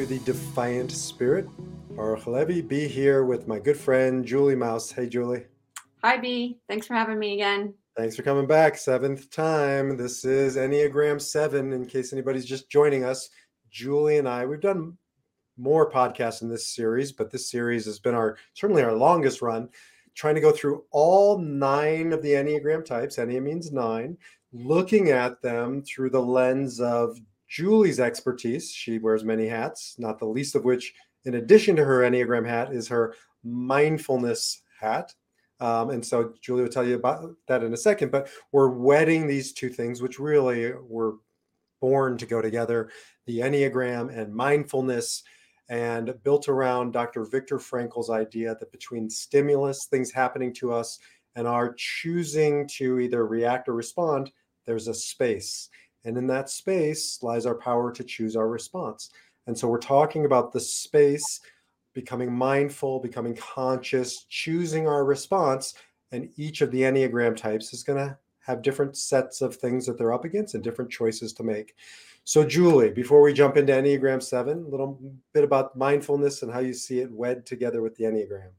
To the Defiant Spirit. Baruch Halevi, be here with my good friend Julie Maus. Hey, Julie. Hi, B. Thanks for having me again. Thanks for coming back. Seventh time. This is Enneagram 7, in case anybody's just joining us. Julie and I, we've done more podcasts in this series, but this series has been our certainly our longest run, trying to go through all nine of the Enneagram types. Ennea means nine, looking at them through the lens of Julie's expertise. She wears many hats, not the least of which, in addition to her Enneagram hat, is her mindfulness hat. Um, and so Julie will tell you about that in a second. But we're wedding these two things, which really were born to go together the Enneagram and mindfulness, and built around Dr. Viktor Frankl's idea that between stimulus, things happening to us, and our choosing to either react or respond, there's a space. And in that space lies our power to choose our response. And so we're talking about the space, becoming mindful, becoming conscious, choosing our response. And each of the Enneagram types is going to have different sets of things that they're up against and different choices to make. So, Julie, before we jump into Enneagram 7, a little bit about mindfulness and how you see it wed together with the Enneagram.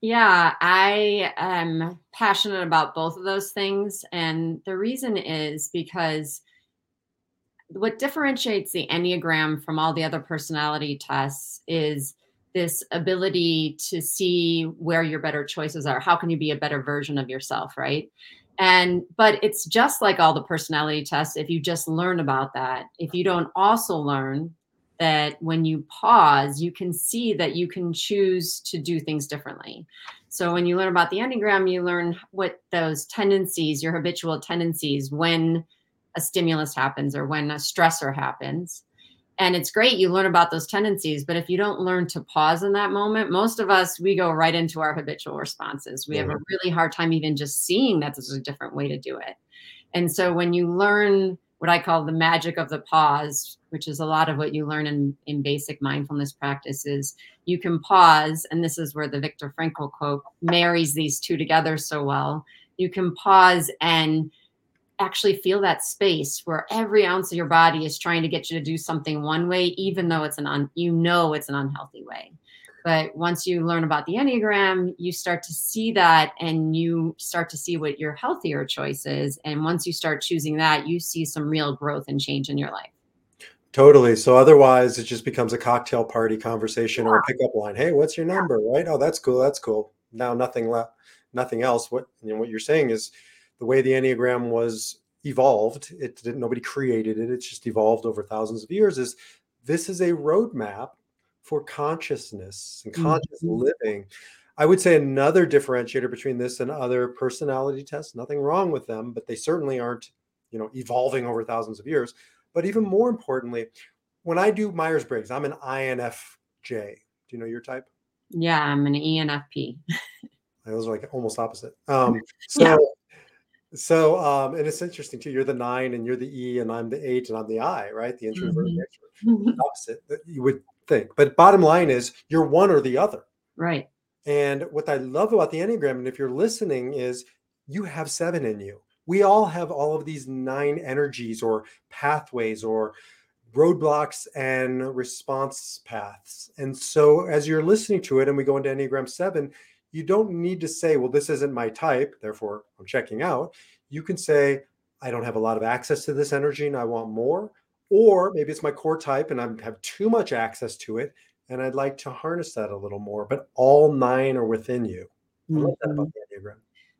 Yeah, I am passionate about both of those things. And the reason is because what differentiates the Enneagram from all the other personality tests is this ability to see where your better choices are. How can you be a better version of yourself, right? And but it's just like all the personality tests if you just learn about that. If you don't also learn that when you pause, you can see that you can choose to do things differently. So when you learn about the Enneagram, you learn what those tendencies, your habitual tendencies, when a stimulus happens or when a stressor happens. And it's great you learn about those tendencies, but if you don't learn to pause in that moment, most of us, we go right into our habitual responses. We have a really hard time even just seeing that there's a different way to do it. And so when you learn what I call the magic of the pause, which is a lot of what you learn in, in basic mindfulness practices. You can pause, and this is where the Viktor Frankl quote marries these two together so well. You can pause and actually feel that space where every ounce of your body is trying to get you to do something one way, even though it's an un, you know it's an unhealthy way. But once you learn about the Enneagram, you start to see that and you start to see what your healthier choice is. And once you start choosing that, you see some real growth and change in your life. Totally. So otherwise, it just becomes a cocktail party conversation yeah. or a pickup line. Hey, what's your number? Right? Oh, that's cool. That's cool. Now nothing left, nothing else. What you know, what you're saying is the way the Enneagram was evolved. It didn't. Nobody created it. It's just evolved over thousands of years. Is this is a roadmap for consciousness and conscious mm-hmm. living. I would say another differentiator between this and other personality tests, nothing wrong with them, but they certainly aren't, you know, evolving over thousands of years. But even more importantly, when I do Myers Briggs, I'm an INFJ. Do you know your type? Yeah, I'm an ENFP. Those are like almost opposite. Um, so, yeah. so, um, and it's interesting too. You're the nine, and you're the E, and I'm the eight, and I'm the I, right? The introvert, mm-hmm. the opposite. You would think. But bottom line is you're one or the other. Right. And what I love about the Enneagram, and if you're listening, is you have seven in you. We all have all of these nine energies or pathways or roadblocks and response paths. And so as you're listening to it and we go into Enneagram 7, you don't need to say, well, this isn't my type, therefore I'm checking out. You can say, I don't have a lot of access to this energy and I want more. Or maybe it's my core type and I have too much access to it and I'd like to harness that a little more, but all nine are within you. Mm-hmm.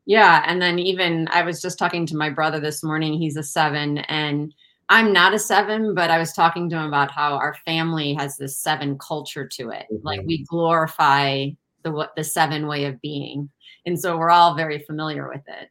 Yeah. And then even I was just talking to my brother this morning. He's a seven and I'm not a seven, but I was talking to him about how our family has this seven culture to it. Mm-hmm. Like we glorify the what the seven way of being. And so we're all very familiar with it.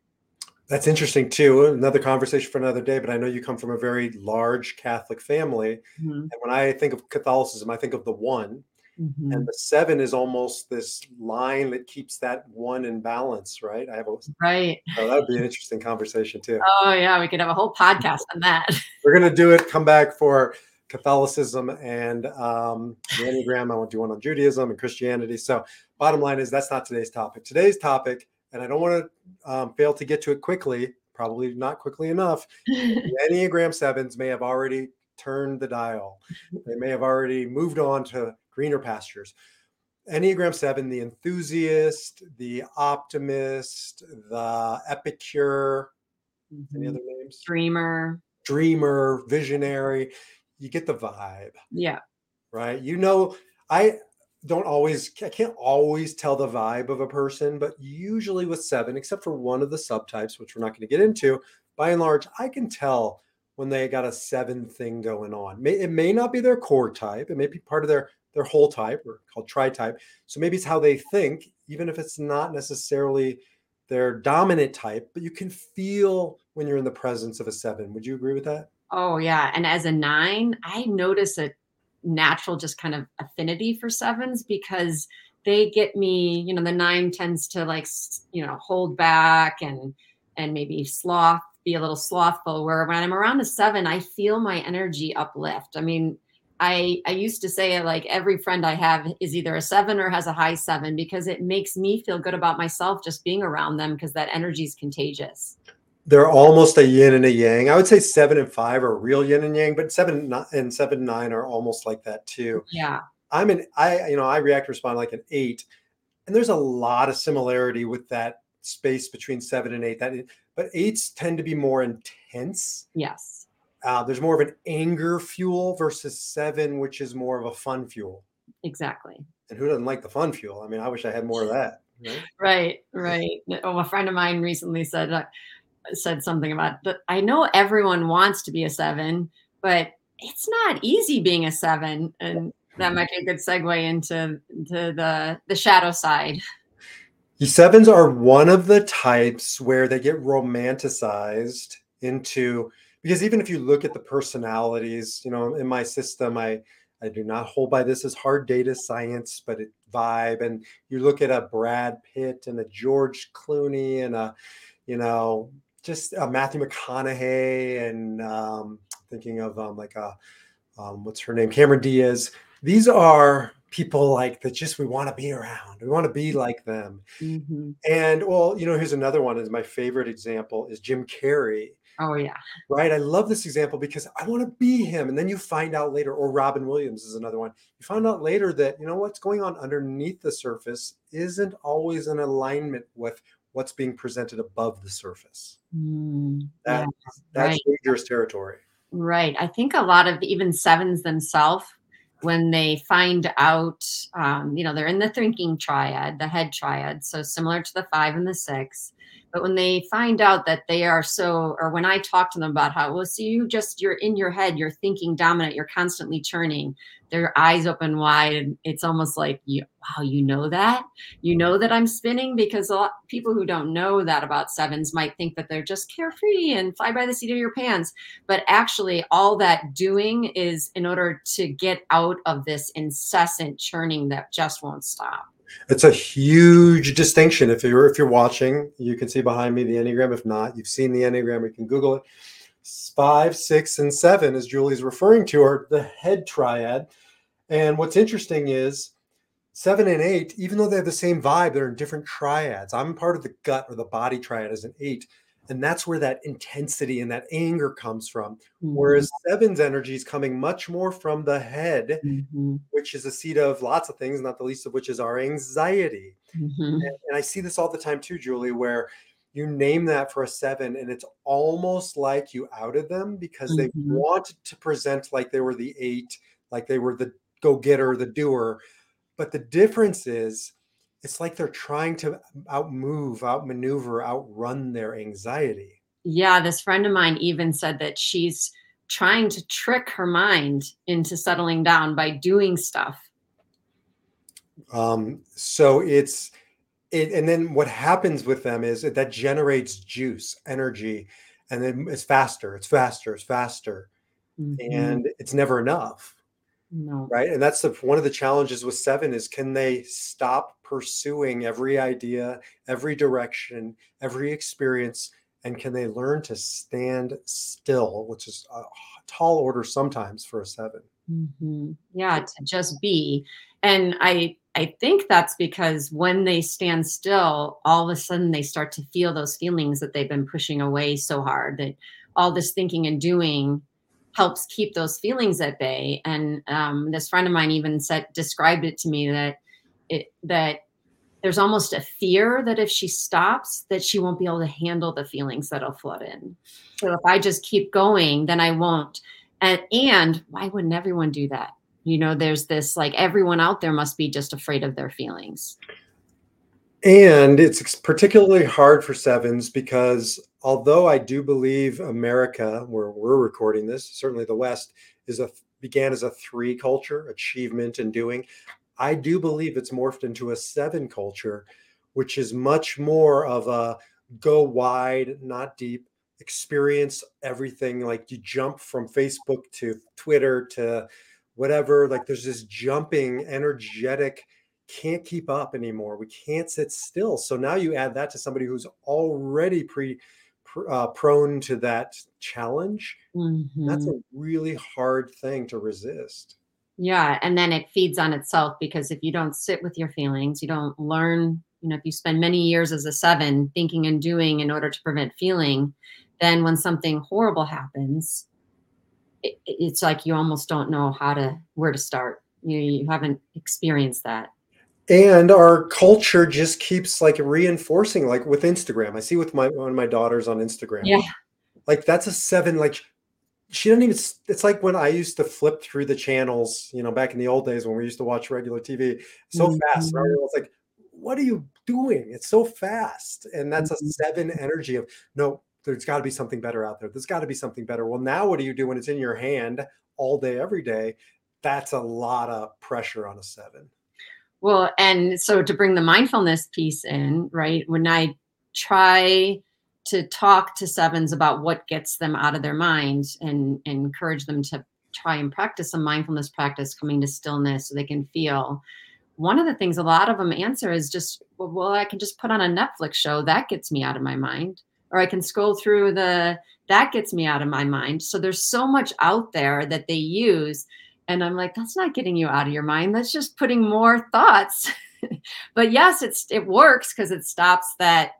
That's interesting too. Another conversation for another day, but I know you come from a very large Catholic family. Mhm, And when I think of Catholicism, I think of the one. mhm. And the seven is almost this line that keeps that one in balance, right? I have a Right. oh, that would be an interesting conversation too. Oh yeah, we could have a whole podcast on that. We're gonna do it. Come back for Catholicism and um, the Enneagram. I want to do one on Judaism and Christianity. So, bottom line is that's not today's topic. Today's topic, and I don't want to um, fail to get to it quickly. Probably not quickly enough. Enneagram sevens may have already turned the dial. They may have already moved on to greener pastures. Enneagram seven, the enthusiast, the optimist, the epicure. Any Mhm. other names? Dreamer. dreamer, visionary. You get the vibe, Yeah. right? You know, I don't always, I can't always tell the vibe of a person, but usually with seven, except for one of the subtypes, which we're not going to get into, by and large, I can tell when they got a seven thing going on. It may not be their core type, it may be part of their their whole type or called tri-type. So maybe it's how they think, even if it's not necessarily their dominant type, but you can feel when you're in the presence of a seven. Would you agree with that? Oh yeah. And as a nine, I notice a natural just kind of affinity for sevens because they get me, you know, the nine tends to like, you know, hold back and and maybe sloth, be a little slothful. Where when I'm around a seven, I feel my energy uplift. I mean, I I used to say like every friend I have is either a seven or has a high seven because it makes me feel good about myself just being around them because that energy is contagious. They're almost a yin and a yang. I would say seven and five are real yin and yang, but seven and seven and nine are almost like that too. Yeah. I'm an I you know I react respond like an eight, and there's a lot of similarity with that space between seven and eight. That but eights tend to be more intense. Yes. Uh, there's more of an anger fuel versus seven, which is more of a fun fuel. Exactly. And who doesn't like the fun fuel? I mean, I wish I had more of that. right? Right, right. Oh, a friend of mine recently said said something about that. I know everyone wants to be a seven, but it's not easy being a seven, and that might be a good segue into into the the shadow side. The sevens are one of the types where they get romanticized into because even if you look at the personalities, you know, in my system, I I do not hold by this as hard data science, but it vibe. And you look at a Brad Pitt and a George Clooney and a, you know, just a Matthew McConaughey and um, thinking of um, like a um, what's her name, Cameron Diaz. These are people like that just we want to be around. We want to be like them. Mhm. And well, you know, here's another one. Is my favorite example is Jim Carrey. Oh yeah, Right. I love this example because I want to be him. And then you find out later, or Robin Williams is another one. You find out later that, you know, what's going on underneath the surface isn't always in alignment with what's being presented above the surface. Mm, That, yeah, that's right. dangerous territory. Right. I think a lot of even sevens themselves, when they find out, um, you know, they're in the thinking triad, the head triad, so similar to the five and the six. But when they find out that they are so, or when I talk to them about how, well, so you just, you're in your head, you're thinking dominant, you're constantly churning, their eyes open wide. And it's almost like, you, wow, you know that? You know that I'm spinning? Because a lot people who don't know that about sevens might think that they're just carefree and fly by the seat of your pants but actually all that doing is in order to get out of this incessant churning that just won't stop It's a huge distinction. If you're if you're watching, you can see behind me the Enneagram. If not, you've seen the Enneagram, you can Google it. Five, six, and seven, as Julie's referring to, are the head triad. And what's interesting is seven and eight, even though they have the same vibe, they're in different triads. I'm part of the gut or the body triad as an eight. And that's where that intensity and that anger comes from. Whereas seven's energy is coming much more from the head, Mhm, which is a seat of lots of things, not the least of which is our anxiety. mhm. And, and I see this all the time too, Julie, where you name that for a seven, and it's almost like you outed them because they Mhm. wanted to present like they were the eight, like they were the go getter, the doer. But the difference is, it's like they're trying to outmove, outmaneuver, outrun their anxiety. yeah this friend of mine even said that she's trying to trick her mind into settling down by doing stuff Um, so it's it, and then what happens with them is that, that generates juice, energy, and then it's faster, it's faster, it's faster, Mhm. and it's never enough, No. right? And that's the one of the challenges with seven is can they stop pursuing every idea, every direction, every experience, and can they learn to stand still, which is a tall order sometimes for a seven. Mhm. Yeah, to just be. And I I think that's because when they stand still, all of a sudden they start to feel those feelings that they've been pushing away so hard that all this thinking and doing helps keep those feelings at bay. And um, this friend of mine even said described it to me that it that there's almost a fear that if she stops, that she won't be able to handle the feelings that'll flood in. So if I just keep going, then I won't. And and why wouldn't everyone do that? You know, there's this like everyone out there must be just afraid of their feelings. And it's particularly hard for sevens because although I do believe America, where we're recording this, certainly the West, is a began as a three culture, achievement and doing. I do believe it's morphed into a seven culture, which is much more of a go wide, not deep, experience everything. Like you jump from Facebook to Twitter to whatever. Like there's this jumping, energetic can't keep up anymore. We can't sit still. So now you add that to somebody who's already pre pr- uh, prone to that challenge. That's Mhm. a really hard thing to resist. Yeah, and then it feeds on itself because if you don't sit with your feelings, you don't learn, you know, if you spend many years as a 7 thinking and doing in order to prevent feeling, then when something horrible happens, it, it's like you almost don't know how to where to start. You you haven't experienced that. And our culture just keeps like reinforcing, like with Instagram. I see with my one of my daughters on Instagram. Yeah. Like that's a seven. Like she doesn't even. It's like when I used to flip through the channels, you know, back in the old days when we used to watch regular TV so fast. And Mhm. I was like, "What are you doing? It's so fast." And that's a Mhm. seven energy of no. There's got to be something better out there. There's got to be something better. Well, now what do you do when it's in your hand all day, every day? That's a lot of pressure on a seven. Well, and so to bring the mindfulness piece in, right? When I try to talk to sevens about what gets them out of their mind and, and encourage them to try and practice some mindfulness practice, coming to stillness so they can feel. One of the things a lot of them answer is just, well, well, I can just put on a Netflix show that gets me out of my mind, or I can scroll through the that gets me out of my mind. So there's so much out there that they use and I'm like, that's not getting you out of your mind. That's just putting more thoughts. but yes, it's it works because it stops that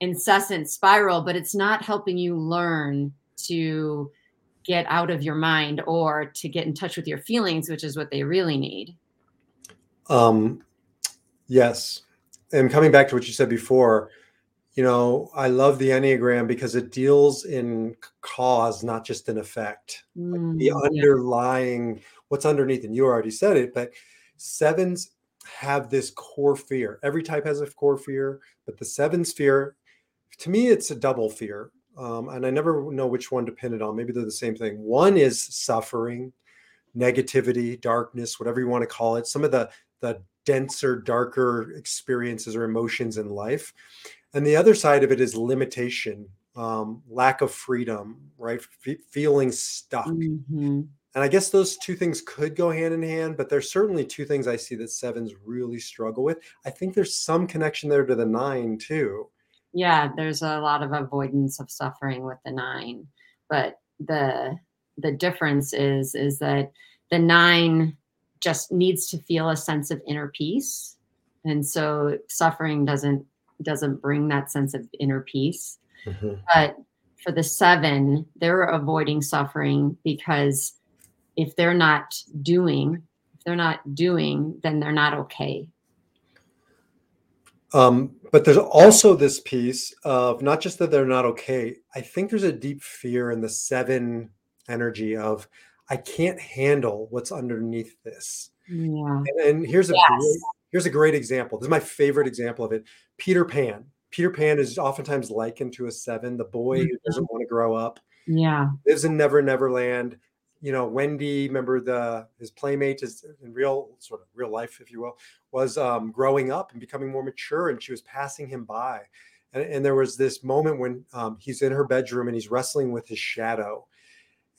incessant spiral, but it's not helping you learn to get out of your mind or to get in touch with your feelings, which is what they really need. Um, yes. And coming back to what you said before, you know, I love the Enneagram because it deals in cause, not just in effect. The underlying yeah. What's underneath, and you already said it, but sevens have this core fear. Every type has a core fear, but the sevens fear, to me, it's a double fear. Um, and I never know which one to pin it on. Maybe they're the same thing. One is suffering, negativity, darkness, whatever you want to call it. Some of the the denser, darker experiences or emotions in life. And the other side of it is limitation, um, lack of freedom, right? Fe- feeling stuck. Mhm. And I guess those two things could go hand in hand, but there's certainly two things I see that sevens really struggle with. I think there's some connection there to the nine too. Yeah, there's a lot of avoidance of suffering with the nine, but the the difference is is that the nine just needs to feel a sense of inner peace, and so suffering doesn't doesn't bring that sense of inner peace. Mm-hmm. But for the seven, they're avoiding suffering because if they're not doing, if they're not doing, then they're not okay. Um, but there's also this piece of not just that they're not okay. I think there's a deep fear in the seven energy of I can't handle what's underneath this. Yeah. And, and here's a Yes. great, here's a great example. This is my favorite example of it. Peter Pan. Peter Pan is oftentimes likened to a seven, the boy who doesn't want to grow up, Yeah. lives in Never Never Land, you know, Wendy, remember the his playmate is in real sort of real life, if you will, was um, growing up and becoming more mature, and she was passing him by. And, and there was this moment when um, he's in her bedroom and he's wrestling with his shadow,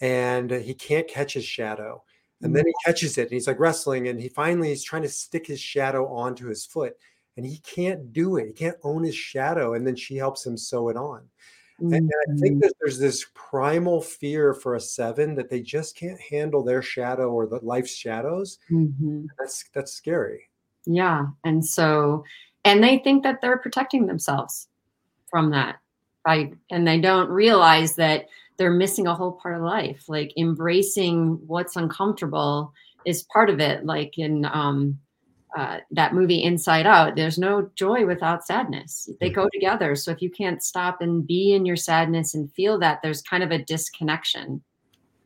and he can't catch his shadow. And then he catches it and he's like wrestling, and he finally he's trying to stick his shadow onto his foot, and he can't do it. He can't own his shadow. And then she helps him sew it on. And, and I think Mhm. that there's this primal fear for a seven that they just can't handle their shadow or the life's shadows. Mhm. That's that's scary. Yeah. And so, and they think that they're protecting themselves from that by, and they don't realize that they're missing a whole part of life. Like embracing what's uncomfortable is part of it. Like in um, uh, that movie Inside Out, there's no joy without sadness. They Mhm. go together. So if you can't stop and be in your sadness and feel that, there's kind of a disconnection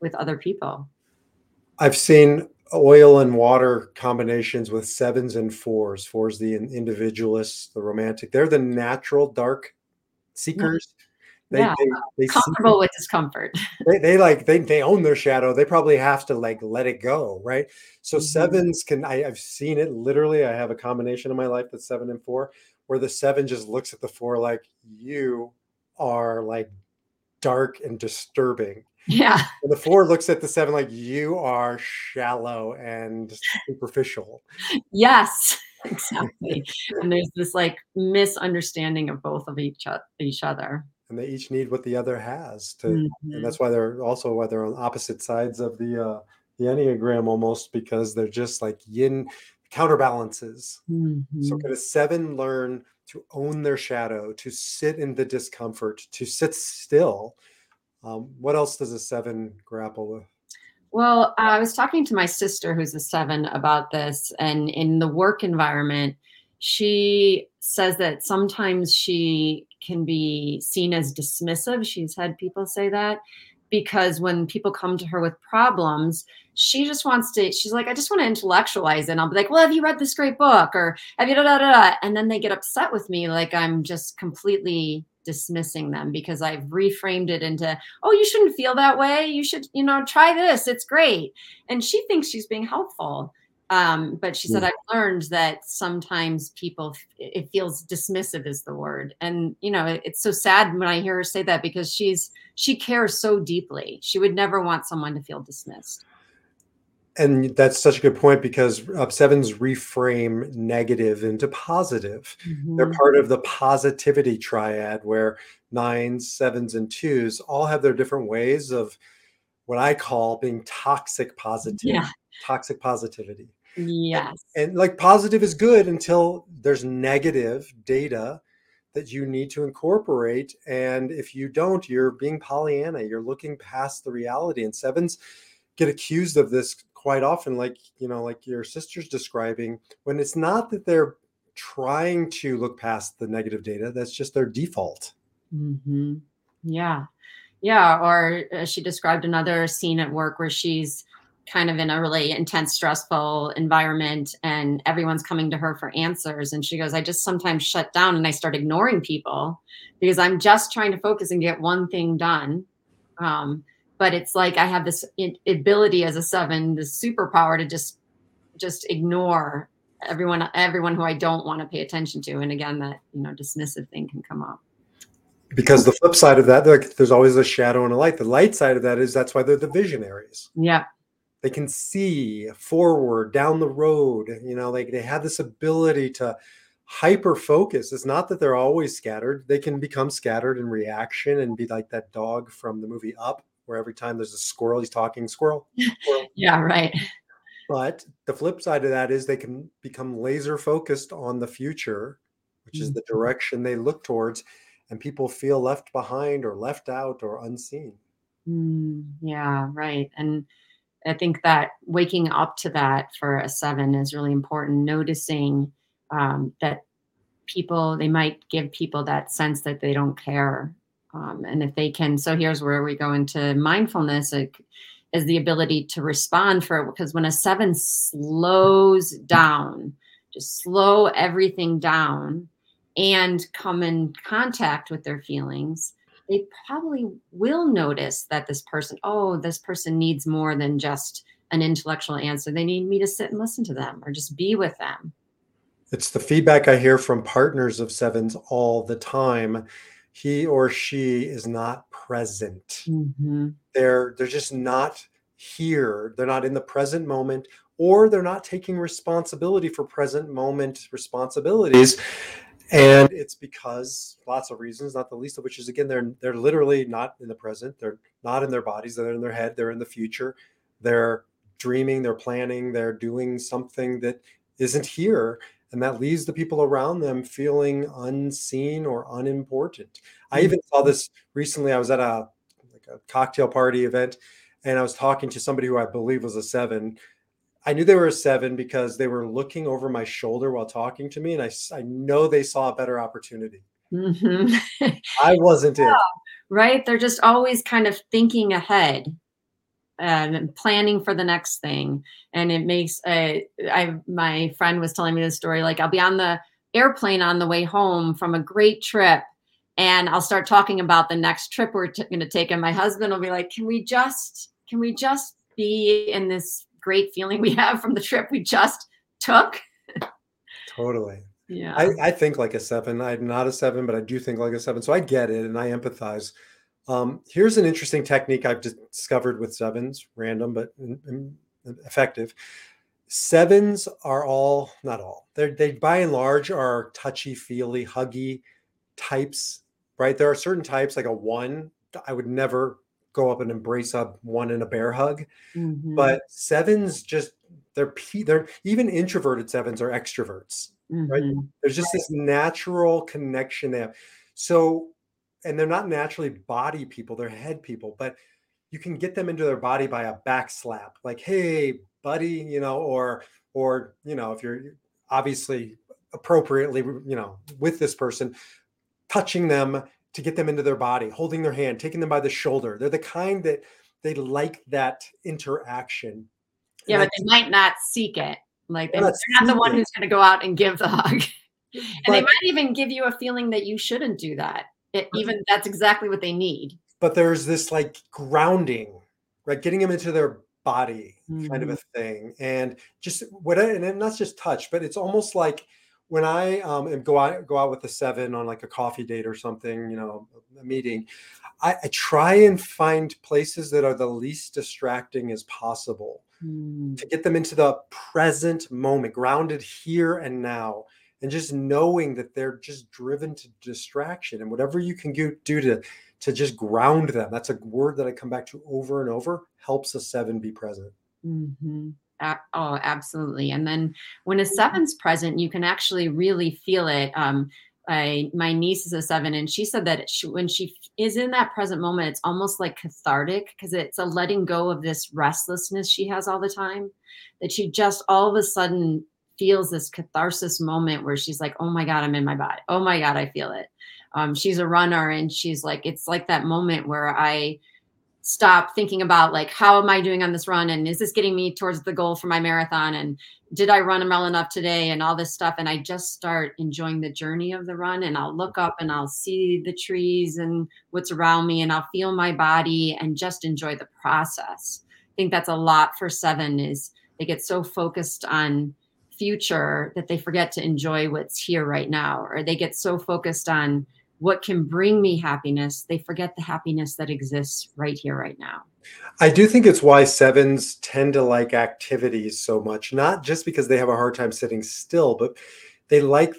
with other people. I've seen oil and water combinations with sevens and fours. Fours, the in- individualists, the romantic. They're the natural dark seekers. They, Yeah. they, they, Comfortable with discomfort. they, they like they, they own their shadow they probably have to like let it go right so Mhm. sevens can I, i've seen it literally i have a combination in my life that's seven and four where the seven just looks at the four like you are like dark and disturbing Yeah. and the four looks at the seven like you are shallow and superficial Yes, exactly. and there's this like misunderstanding of both of each each other. And they each need what the other has to Mhm. and that's why they're also why they're on opposite sides of the uh the enneagram almost because they're just like yin counterbalances so Mhm. can a seven learn to own their shadow to sit in the discomfort to sit still um, what else does a seven grapple with Well, I was talking to my sister, who's a seven, about this, and in the work environment, she says that sometimes she can be seen as dismissive. She's had people say that because when people come to her with problems, she just wants to, she's like, I just want to intellectualize it. And I'll be like, well, have you read this great book? Or have you da da da? da?" And then they get upset with me like I'm just completely dismissing them because I've reframed it into, oh, you shouldn't feel that way. You should, you know, try this. It's great. And she thinks she's being helpful. Um, but she said, Mm. I've learned that sometimes people, it feels dismissive is the word. And, you know, it- it's so sad when I hear her say that because she's, she cares so deeply. She would never want someone to feel dismissed. and that's such a good point because uh, sevens reframe negative into positive they're Mhm. part of the positivity triad where nines sevens and twos all have their different ways of what i call being toxic positivity Yeah. Toxic positivity Yes. and like positive is good until there's negative data that you need to incorporate and if you don't you're being pollyanna you're looking past the reality and sevens get accused of this quite often like you know like your sister's describing when it's not that they're trying to look past the negative data that's just their default hmm Yeah. Yeah. Or uh, she described another scene at work where she's kind of in a really intense, stressful environment and everyone's coming to her for answers. And she goes, I just sometimes shut down and I start ignoring people because I'm just trying to focus and get one thing done. Um, but it's like I have this ability as a seven, this superpower to just just ignore everyone everyone who I don't want to pay attention to. And again, that you know, dismissive thing can come up. because the flip side of that like there's always a shadow and a light the light side of that is that's why they're the visionaries Yeah. They can see forward down the road you know like they have this ability to hyper focus it's not that they're always scattered they can become scattered in reaction and be like that dog from the movie up where every time there's a squirrel he's talking squirrel, squirrel. Yeah, right. but the flip side of that is they can become laser focused on the future which is the Mhm. direction they look towards and people feel left behind or left out or unseen Mm, yeah, right. And I think that waking up to that for a seven is really important. Noticing um, that people, they might give people that sense that they don't care. Um, and if they can, so here's where we go into mindfulness like, is the ability to respond for because when a seven slows down, just slow everything down and come in contact with their feelings they probably will notice that this person, oh, this person needs more than just an intellectual answer. They need me to sit and listen to them or just be with them. It's the feedback I hear from partners of sevens all the time. He or she is not present. Mm-hmm. They're they're just not here. They're not in the present moment, or they're not taking responsibility for present moment responsibilities. And it's because lots of reasons, not the least of which is again, they're they're literally not in the present. They're not in their bodies. They're in their head. They're in the future. They're dreaming. They're planning. They're doing something that isn't here, and that leaves the people around them feeling unseen or unimportant. I even saw this recently. I was at a like a cocktail party event, and I was talking to somebody who I believe was a seven I knew they were a seven because they were looking over my shoulder while talking to me, and I, I know they saw a better opportunity. Mm-hmm. I wasn't yeah, it. Right? They're just always kind of thinking ahead and planning for the next thing. And it makes a, I, my friend was telling me this story like, I'll be on the airplane on the way home from a great trip and I'll start talking about the next trip we're t- going to take. And my husband will be like, Can we just, can we just be in this great feeling we have from the trip we just took. totally. Yeah. I, I think like a seven. I'm not a seven, but I do think like a seven. So I get it and I empathize. Um, here's an interesting technique I've discovered with sevens, random but effective. Sevens are all, not all, they're, they by and large are touchy feely, huggy types, right? There are certain types, like a one, I would never go up and embrace up one in a bear hug. Mm-hmm. But sevens just they're they're even introverted sevens are extroverts, mm-hmm. right? There's just this natural connection there. So, and they're not naturally body people; they're head people. But you can get them into their body by a back slap, like "Hey, buddy," you know, or or you know, if you're obviously appropriately, you know, with this person, touching them to get them into their body, holding their hand, taking them by the shoulder. They're the kind that they like that interaction. Yeah, but they might not seek it. Like they're not, not the one who's going to go out and give the hug. and but, they might even give you a feeling that you shouldn't do that. It, even that's exactly what they need. But there's this like grounding, right? Getting them into their body mm-hmm. kind of a mm-hmm. thing. And just what, and not just touch, but it's almost like, when I um, go out go out with the seven on like a coffee date or something, you know, a meeting, I, I try and find places that are the least distracting as possible mm. to get them into the present moment, grounded here and now, and just knowing that they're just driven to distraction and whatever you can do to to just ground them. That's a word that I come back to over and over. Helps a seven be present. Mm-hmm oh, absolutely. And then when a seven's present, you can actually really feel it. Um, I, my niece is a seven, and she said that she, when she is in that present moment, it's almost like cathartic because it's a letting go of this restlessness she has all the time. That she just all of a sudden feels this catharsis moment where she's like, "Oh my god, I'm in my body. Oh my god, I feel it." Um, she's a runner, and she's like, it's like that moment where I stop thinking about like how am i doing on this run? And is this getting me towards the goal for my marathon? And did i run well enough today? And all this stuff. And i just start enjoying the journey of the run. And i'll look up and i'll see the trees and what's around me. And i'll feel my body and just enjoy the process. I think that's a lot for seven is they get so focused on future that they forget to enjoy what's here right now. Or they get so focused on what can bring me happiness, they forget the happiness that exists right here, right now. I do think it's why sevens tend to like activities so much, not just because they have a hard time sitting still, but they like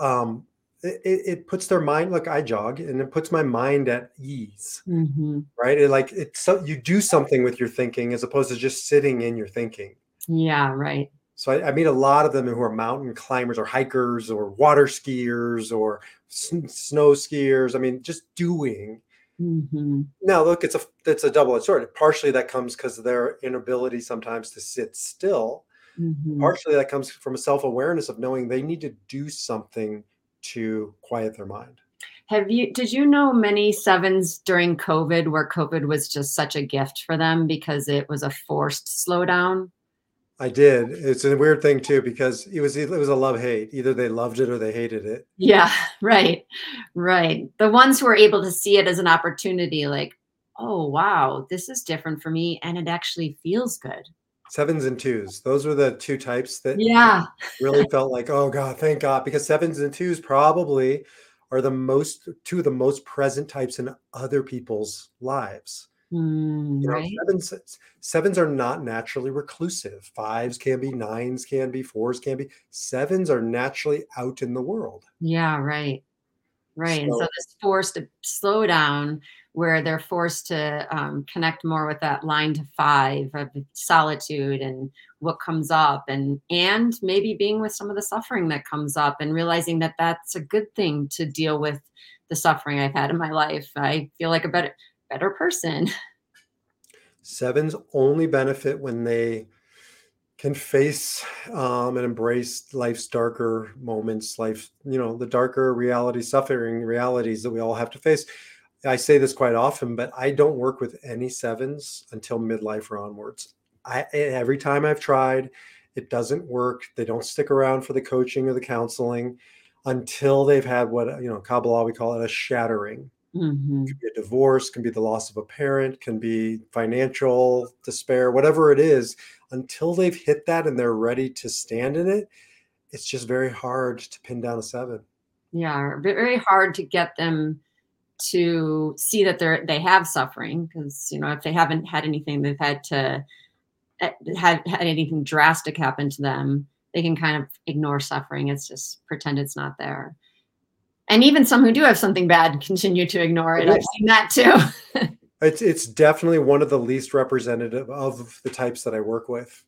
um, it, it, puts their mind look i jog and it puts my mind at ease mm-hmm. right it like it's so you do something with your thinking as opposed to just sitting in your thinking yeah right so I, I, meet a lot of them who are mountain climbers or hikers or water skiers or snow skiers. I mean, just doing. Mm-hmm. Now, look, it's a it's a double edged sword. Partially that comes because of their inability sometimes to sit still. Mm-hmm. Partially that comes from a self awareness of knowing they need to do something to quiet their mind. Have you did you know many sevens during COVID where COVID was just such a gift for them because it was a forced slowdown? I did. It's a weird thing too because it was it was a love hate. Either they loved it or they hated it. Yeah, right. Right. The ones who are able to see it as an opportunity like, "Oh, wow, this is different for me and it actually feels good." Sevens and twos. Those were the two types that Yeah. really felt like, "Oh god, thank God," because sevens and twos probably are the most two of the most present types in other people's lives. Mm, You know, right? sevens sevens are not naturally reclusive. Fives can be, nines can be, fours can be. Sevens are naturally out in the world. Yeah, right. Right, and so So this forced to slow down where they're forced to, um, connect more with that line to 5 of solitude and what comes up and and maybe being with some of the suffering that comes up and realizing that that's a good thing to deal with the suffering I've had in my life. I feel like a better better person. sevens only benefit when they can face um, and embrace life's darker moments, life, you know, the darker reality, suffering realities that we all have to face. I say this quite often, but I don't work with any sevens until midlife or onwards. I every time I've tried, it doesn't work. They don't stick around for the coaching or the counseling until they've had what you know, Kabbalah we call it a shattering Mhm. be a divorce, can be the loss of a parent, can be financial despair, whatever it is, until they've hit that and they're ready to stand in it, it's just very hard to pin down a seven. Yeah, very hard to get them to see that they're they have suffering because, you know, if they haven't had anything they've had to eh, had had anything drastic happen to them, they can kind of ignore suffering. It's just pretend it's not there. And even some who do have something bad continue to ignore it. I've seen that too. It's it's definitely one of the least representative of the types that I work with.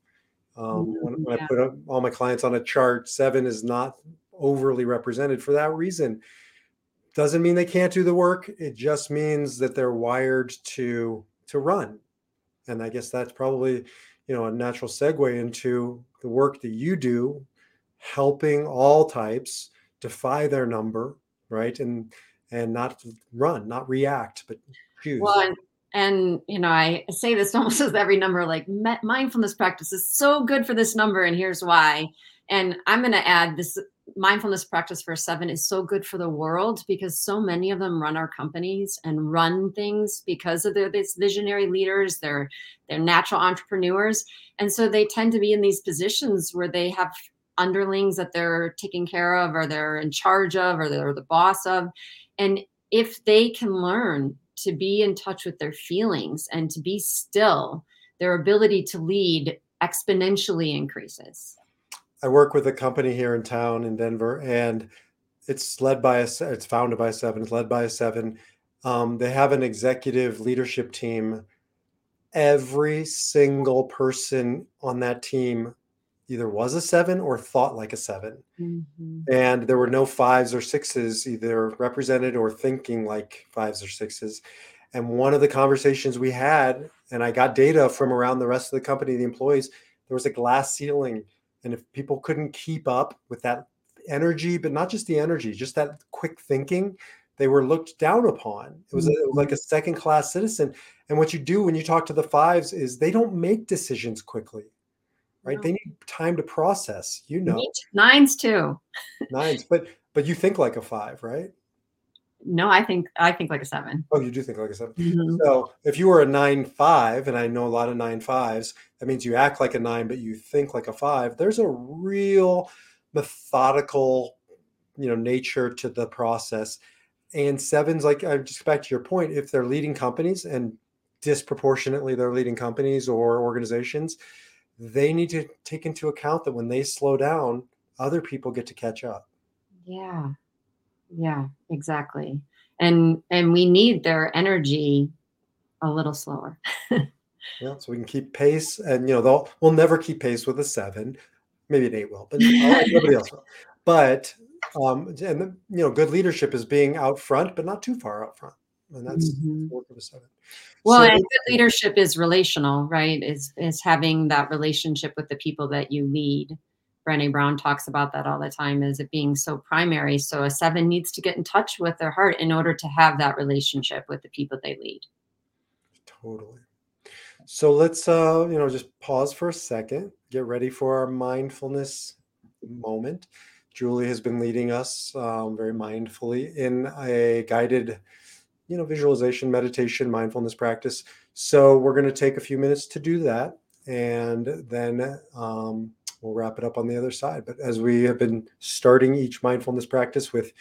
Um, when, Mhm, when I put up all my clients on a chart, seven is not overly represented for that reason. Doesn't mean they can't do the work. It just means that they're wired to to run. And I guess that's probably, you know, a natural segue into the work that you do, helping all types defy their number, right? And and not run, not react, but Well, choose. and and, you know, I say this almost with every number, like mindfulness practice is so good for this number, and here's why. And I'm gonna add this mindfulness practice for 7 is so good for the world because so many of them run our companies and run things because of their these visionary leaders, they're they're natural entrepreneurs, and so they tend to be in these positions where they have underlings that they're taking care of or they're in charge of or they're the boss of, and if they can learn to be in touch with their feelings and to be still, their ability to lead exponentially increases. I work with a company here in town in Denver, and it's led by a it's founded by seven, it's led by a seven. Um, they have an executive leadership team. Every single person on that team either was a seven or thought like a seven. Mhm. And there were no fives or sixes either represented or thinking like fives or sixes. And one of the conversations we had, and I got data from around the rest of the company, the employees, there was a glass ceiling. And if people couldn't keep up with that energy, but not just the energy, just that quick thinking, they were looked down upon. It was, a, it was like a second class citizen. And what you do when you talk to the fives is they don't make decisions quickly, right? No. They need time to process, you know, Nines too. nines, but but you think like a five, right? No, I think I think like a 7. Oh, you do think like a seven. Mhm. So if you were a nine five, and I know a lot of nine fives, that means you act like a nine, but you think like a five. There's a real methodical, you know, nature to the process. And sevens, like I just back to your point, if they're leading companies and disproportionately they're leading companies or organizations, they need to take into account that when they slow down, other people get to catch up. Yeah. Yeah, exactly. And and we need their energy a little slower. Yeah, so we can keep pace, and you know, they'll we'll never keep pace with a seven, maybe an eight will, but nobody else will. But um, and you know, good leadership is being out front, but not too far out front, and that's the Mhm. work of a seven. Well, So and good leadership is relational, right? Is is having that relationship with the people that you lead. Brené Brown talks about that all the time, is it being so primary. So a seven needs to get in touch with their heart in order to have that relationship with the people they lead. totally. So let's uh, you know, just pause for a second, get ready for our mindfulness moment. Julie has been leading us um, very mindfully in a guided, you know, visualization, meditation, mindfulness practice. So we're going to take a few minutes to do that, and then um, we'll wrap it up on the other side. But as we have been starting each mindfulness practice with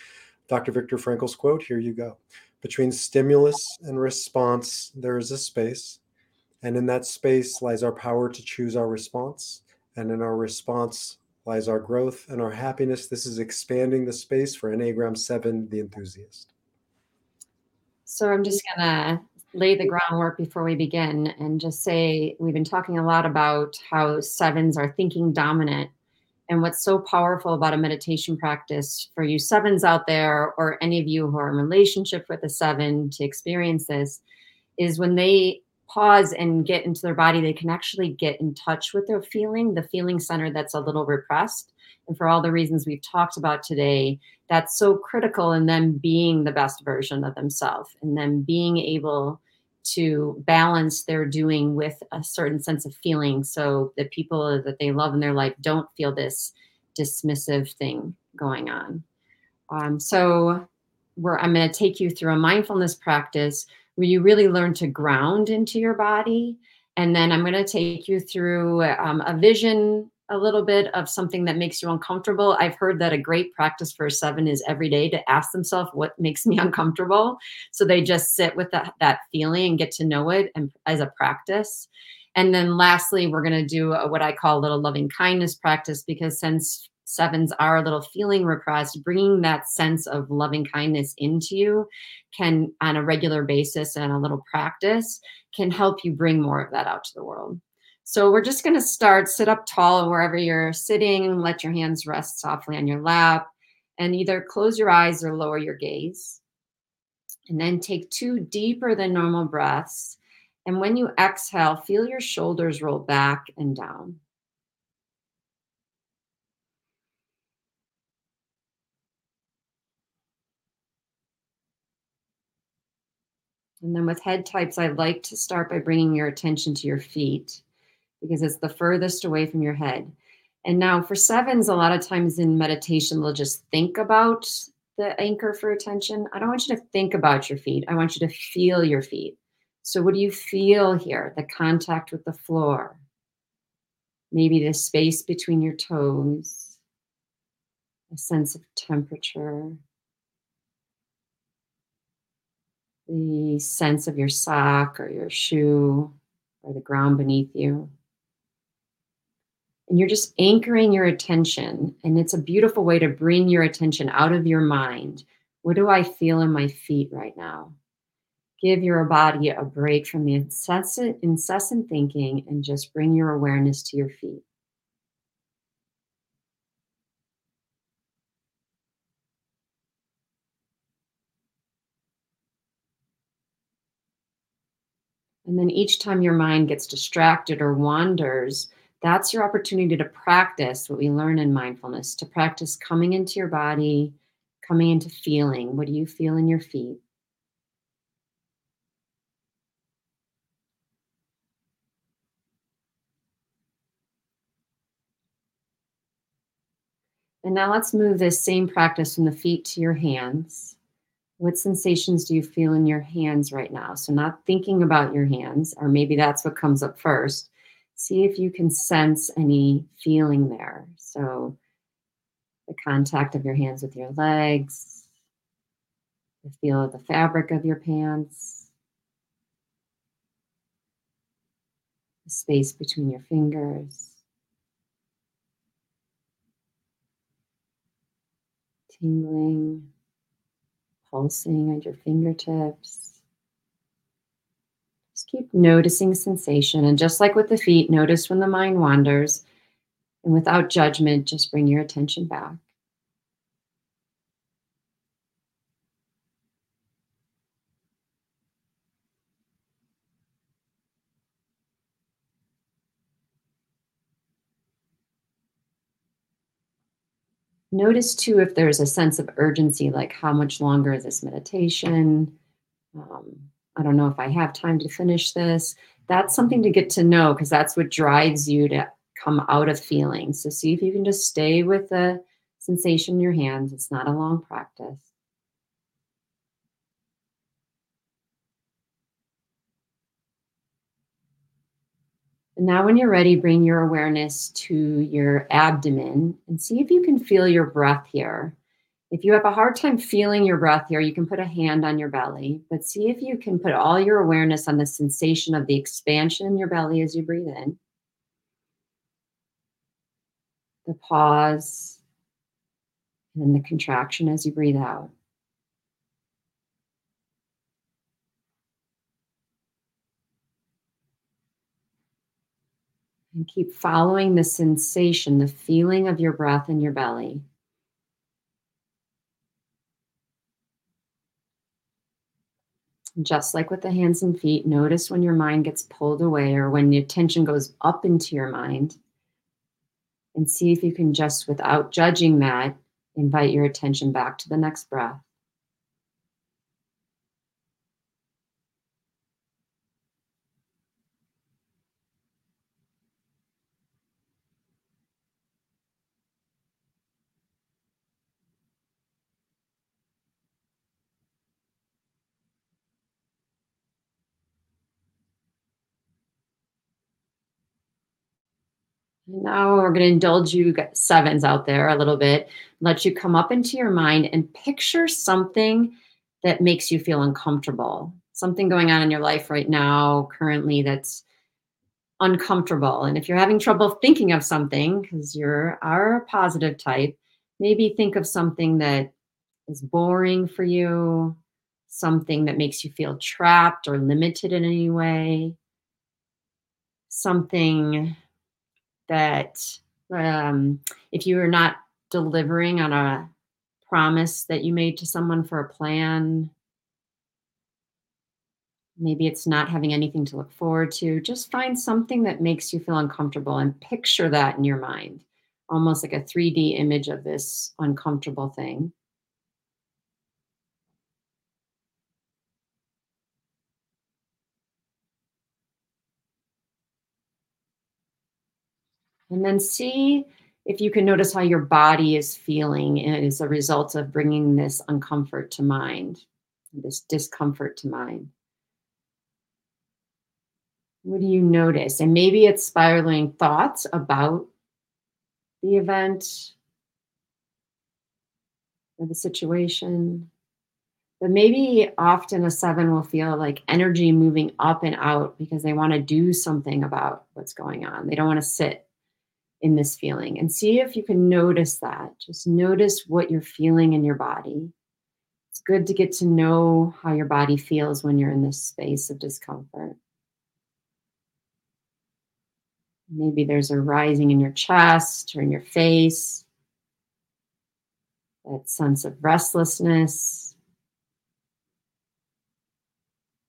Dr. Viktor Frankl's quote, here you go. Between stimulus and response, there is a space. And in that space lies our power to choose our response. And in our response lies our growth and our happiness. This is expanding the space for Enneagram 7, the enthusiast. So I'm just going to lay the groundwork before we begin and just say we've been talking a lot about how sevens are thinking dominant. And what's so powerful about a meditation practice for you sevens out there, or any of you who are in relationship with a seven to experience this, is when they pause and get into their body, they can actually get in touch with their feeling, the feeling center that's a little repressed. And for all the reasons we've talked about today, that's so critical in them being the best version of themselves and them being able to balance their doing with a certain sense of feeling so that people that they love in their life don't feel this dismissive thing going on. Um, so, I'm going to take you through a mindfulness practice where you really learn to ground into your body. And then I'm going to take you through um, a vision, a little bit of something that makes you uncomfortable. I've heard that a great practice for a seven is every day to ask themselves, What makes me uncomfortable? So they just sit with that, that feeling and get to know it and, as a practice. And then lastly, we're going to do a, what I call a little loving kindness practice because since sevens are a little feeling repressed, bringing that sense of loving kindness into you can, on a regular basis and a little practice, can help you bring more of that out to the world. So we're just going to start, sit up tall wherever you're sitting, let your hands rest softly on your lap, and either close your eyes or lower your gaze. And then take two deeper than normal breaths. And when you exhale, feel your shoulders roll back and down. And then with head types, I like to start by bringing your attention to your feet because it's the furthest away from your head. And now for sevens, a lot of times in meditation, they'll just think about the anchor for attention. I don't want you to think about your feet. I want you to feel your feet. So, what do you feel here? The contact with the floor, maybe the space between your toes, a sense of temperature, the sense of your sock or your shoe or the ground beneath you. And you're just anchoring your attention. And it's a beautiful way to bring your attention out of your mind. What do I feel in my feet right now? Give your body a break from the incessant, incessant thinking and just bring your awareness to your feet. And then each time your mind gets distracted or wanders, that's your opportunity to practice what we learn in mindfulness to practice coming into your body, coming into feeling. What do you feel in your feet? And now let's move this same practice from the feet to your hands. What sensations do you feel in your hands right now? So, not thinking about your hands, or maybe that's what comes up first. See if you can sense any feeling there. So, the contact of your hands with your legs, the feel of the fabric of your pants, the space between your fingers. Tingling pulsing at your fingertips. Keep noticing sensation. And just like with the feet, notice when the mind wanders. And without judgment, just bring your attention back. Notice too if there's a sense of urgency, like how much longer is this meditation? Um, I don't know if I have time to finish this. That's something to get to know because that's what drives you to come out of feeling. So see if you can just stay with the sensation in your hands. It's not a long practice. And now, when you're ready, bring your awareness to your abdomen and see if you can feel your breath here. If you have a hard time feeling your breath here, you can put a hand on your belly, but see if you can put all your awareness on the sensation of the expansion in your belly as you breathe in, the pause, and then the contraction as you breathe out. And keep following the sensation, the feeling of your breath in your belly. Just like with the hands and feet, notice when your mind gets pulled away or when the attention goes up into your mind. And see if you can just, without judging that, invite your attention back to the next breath. Now we're going to indulge you sevens out there a little bit. Let you come up into your mind and picture something that makes you feel uncomfortable. Something going on in your life right now, currently, that's uncomfortable. And if you're having trouble thinking of something, because you're our positive type, maybe think of something that is boring for you, something that makes you feel trapped or limited in any way, something that um, if you are not delivering on a promise that you made to someone for a plan, maybe it's not having anything to look forward to, just find something that makes you feel uncomfortable and picture that in your mind, almost like a 3D image of this uncomfortable thing. And then see if you can notice how your body is feeling as a result of bringing this uncomfort to mind, this discomfort to mind. What do you notice? And maybe it's spiraling thoughts about the event or the situation. But maybe often a seven will feel like energy moving up and out because they want to do something about what's going on. They don't want to sit in this feeling and see if you can notice that. Just notice what you're feeling in your body. It's good to get to know how your body feels when you're in this space of discomfort. Maybe there's a rising in your chest or in your face, that sense of restlessness.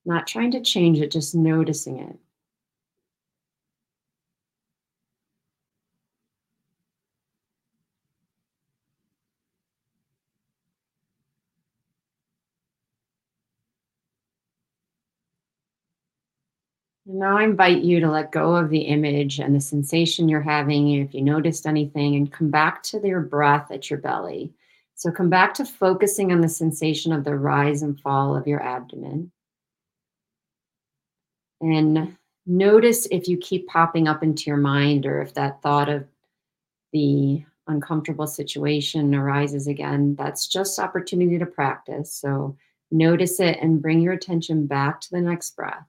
Not trying to change it, just noticing it. Now I invite you to let go of the image and the sensation you're having, if you noticed anything, and come back to your breath at your belly. So come back to focusing on the sensation of the rise and fall of your abdomen. And notice if you keep popping up into your mind or if that thought of the uncomfortable situation arises again. That's just opportunity to practice. So notice it and bring your attention back to the next breath.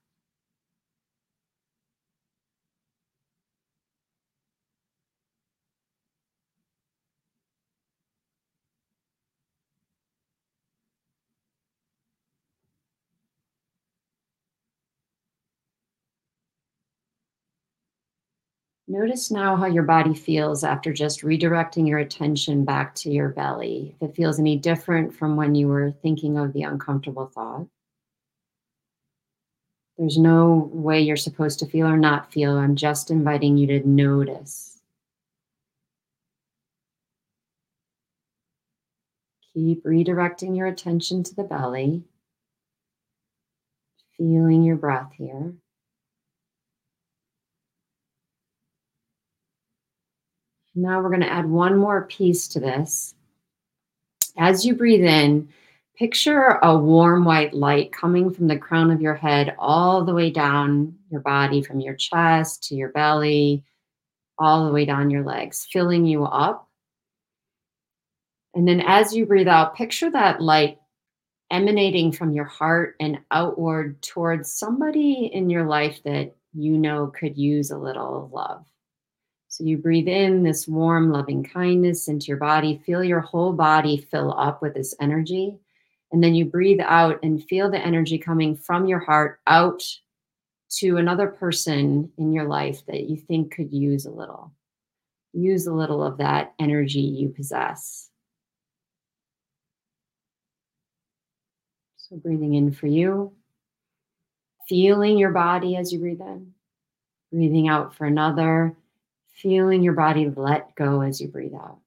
Notice now how your body feels after just redirecting your attention back to your belly. If it feels any different from when you were thinking of the uncomfortable thought. There's no way you're supposed to feel or not feel. I'm just inviting you to notice. Keep redirecting your attention to the belly, feeling your breath here. Now we're going to add one more piece to this. As you breathe in, picture a warm white light coming from the crown of your head all the way down your body, from your chest to your belly, all the way down your legs, filling you up. And then as you breathe out, picture that light emanating from your heart and outward towards somebody in your life that you know could use a little love. So you breathe in this warm, loving kindness into your body. Feel your whole body fill up with this energy. And then you breathe out and feel the energy coming from your heart out to another person in your life that you think could use a little. Use a little of that energy you possess. So breathing in for you, feeling your body as you breathe in, breathing out for another feeling your body let go as you breathe out.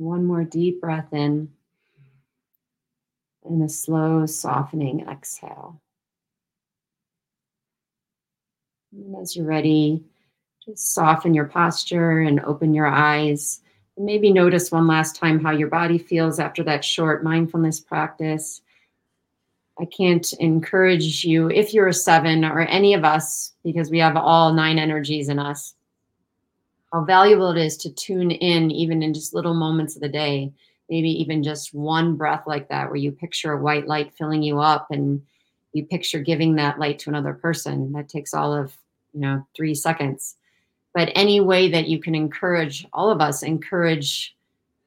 One more deep breath in and a slow softening exhale. And as you're ready, just soften your posture and open your eyes. And maybe notice one last time how your body feels after that short mindfulness practice. I can't encourage you, if you're a seven or any of us, because we have all nine energies in us, how valuable it is to tune in even in just little moments of the day maybe even just one breath like that where you picture a white light filling you up and you picture giving that light to another person. That takes all of you know 3 seconds. But any way that you can encourage all of us encourage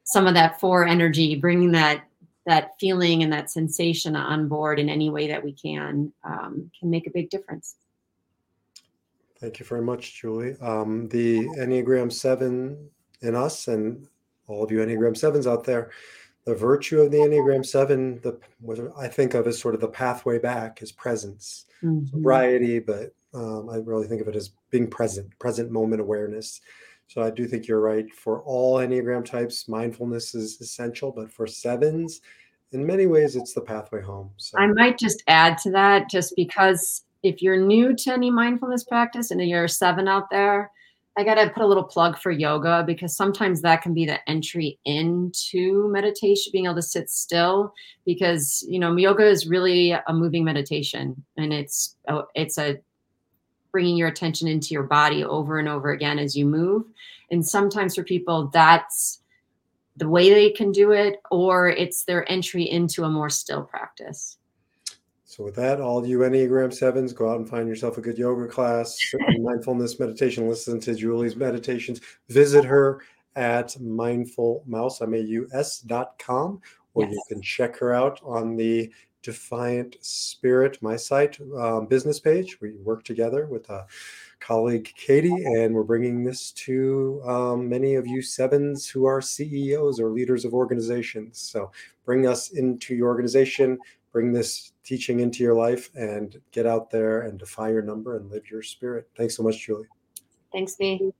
some of that four energy bringing that that feeling and that sensation on board in any way that we can um, can make a big difference Thank you very much, Julie. Um, the Enneagram 7 in us and all of you Enneagram 7s out there, the virtue of the Enneagram 7, the what I think of as sort of the pathway back is presence, mm-hmm. sobriety, but um, I really think of it as being present, present moment awareness. So I do think you're right. For all Enneagram types, mindfulness is essential, but for sevens, in many ways, it's the pathway home. So I might just add to that just because if you're new to any mindfulness practice and you're a seven out there, I got to put a little plug for yoga because sometimes that can be the entry into meditation, being able to sit still. Because you know, yoga is really a moving meditation, and it's oh, it's a bringing your attention into your body over and over again as you move. And sometimes for people, that's the way they can do it, or it's their entry into a more still practice. So with that, all you Enneagram sevens, go out and find yourself a good yoga class, mindfulness meditation, listen to Julie's meditations, visit her at mindfulmaus.com, or yes. you can check her out on the Defiant Spirit, my site um, business page. We work together with a colleague, Katie, and we're bringing this to um, many of you sevens who are CEOs or leaders of organizations. So bring us into your organization, bring this teaching into your life and get out there and defy your number and live your spirit. Thanks so much, Julie. Thanks, me.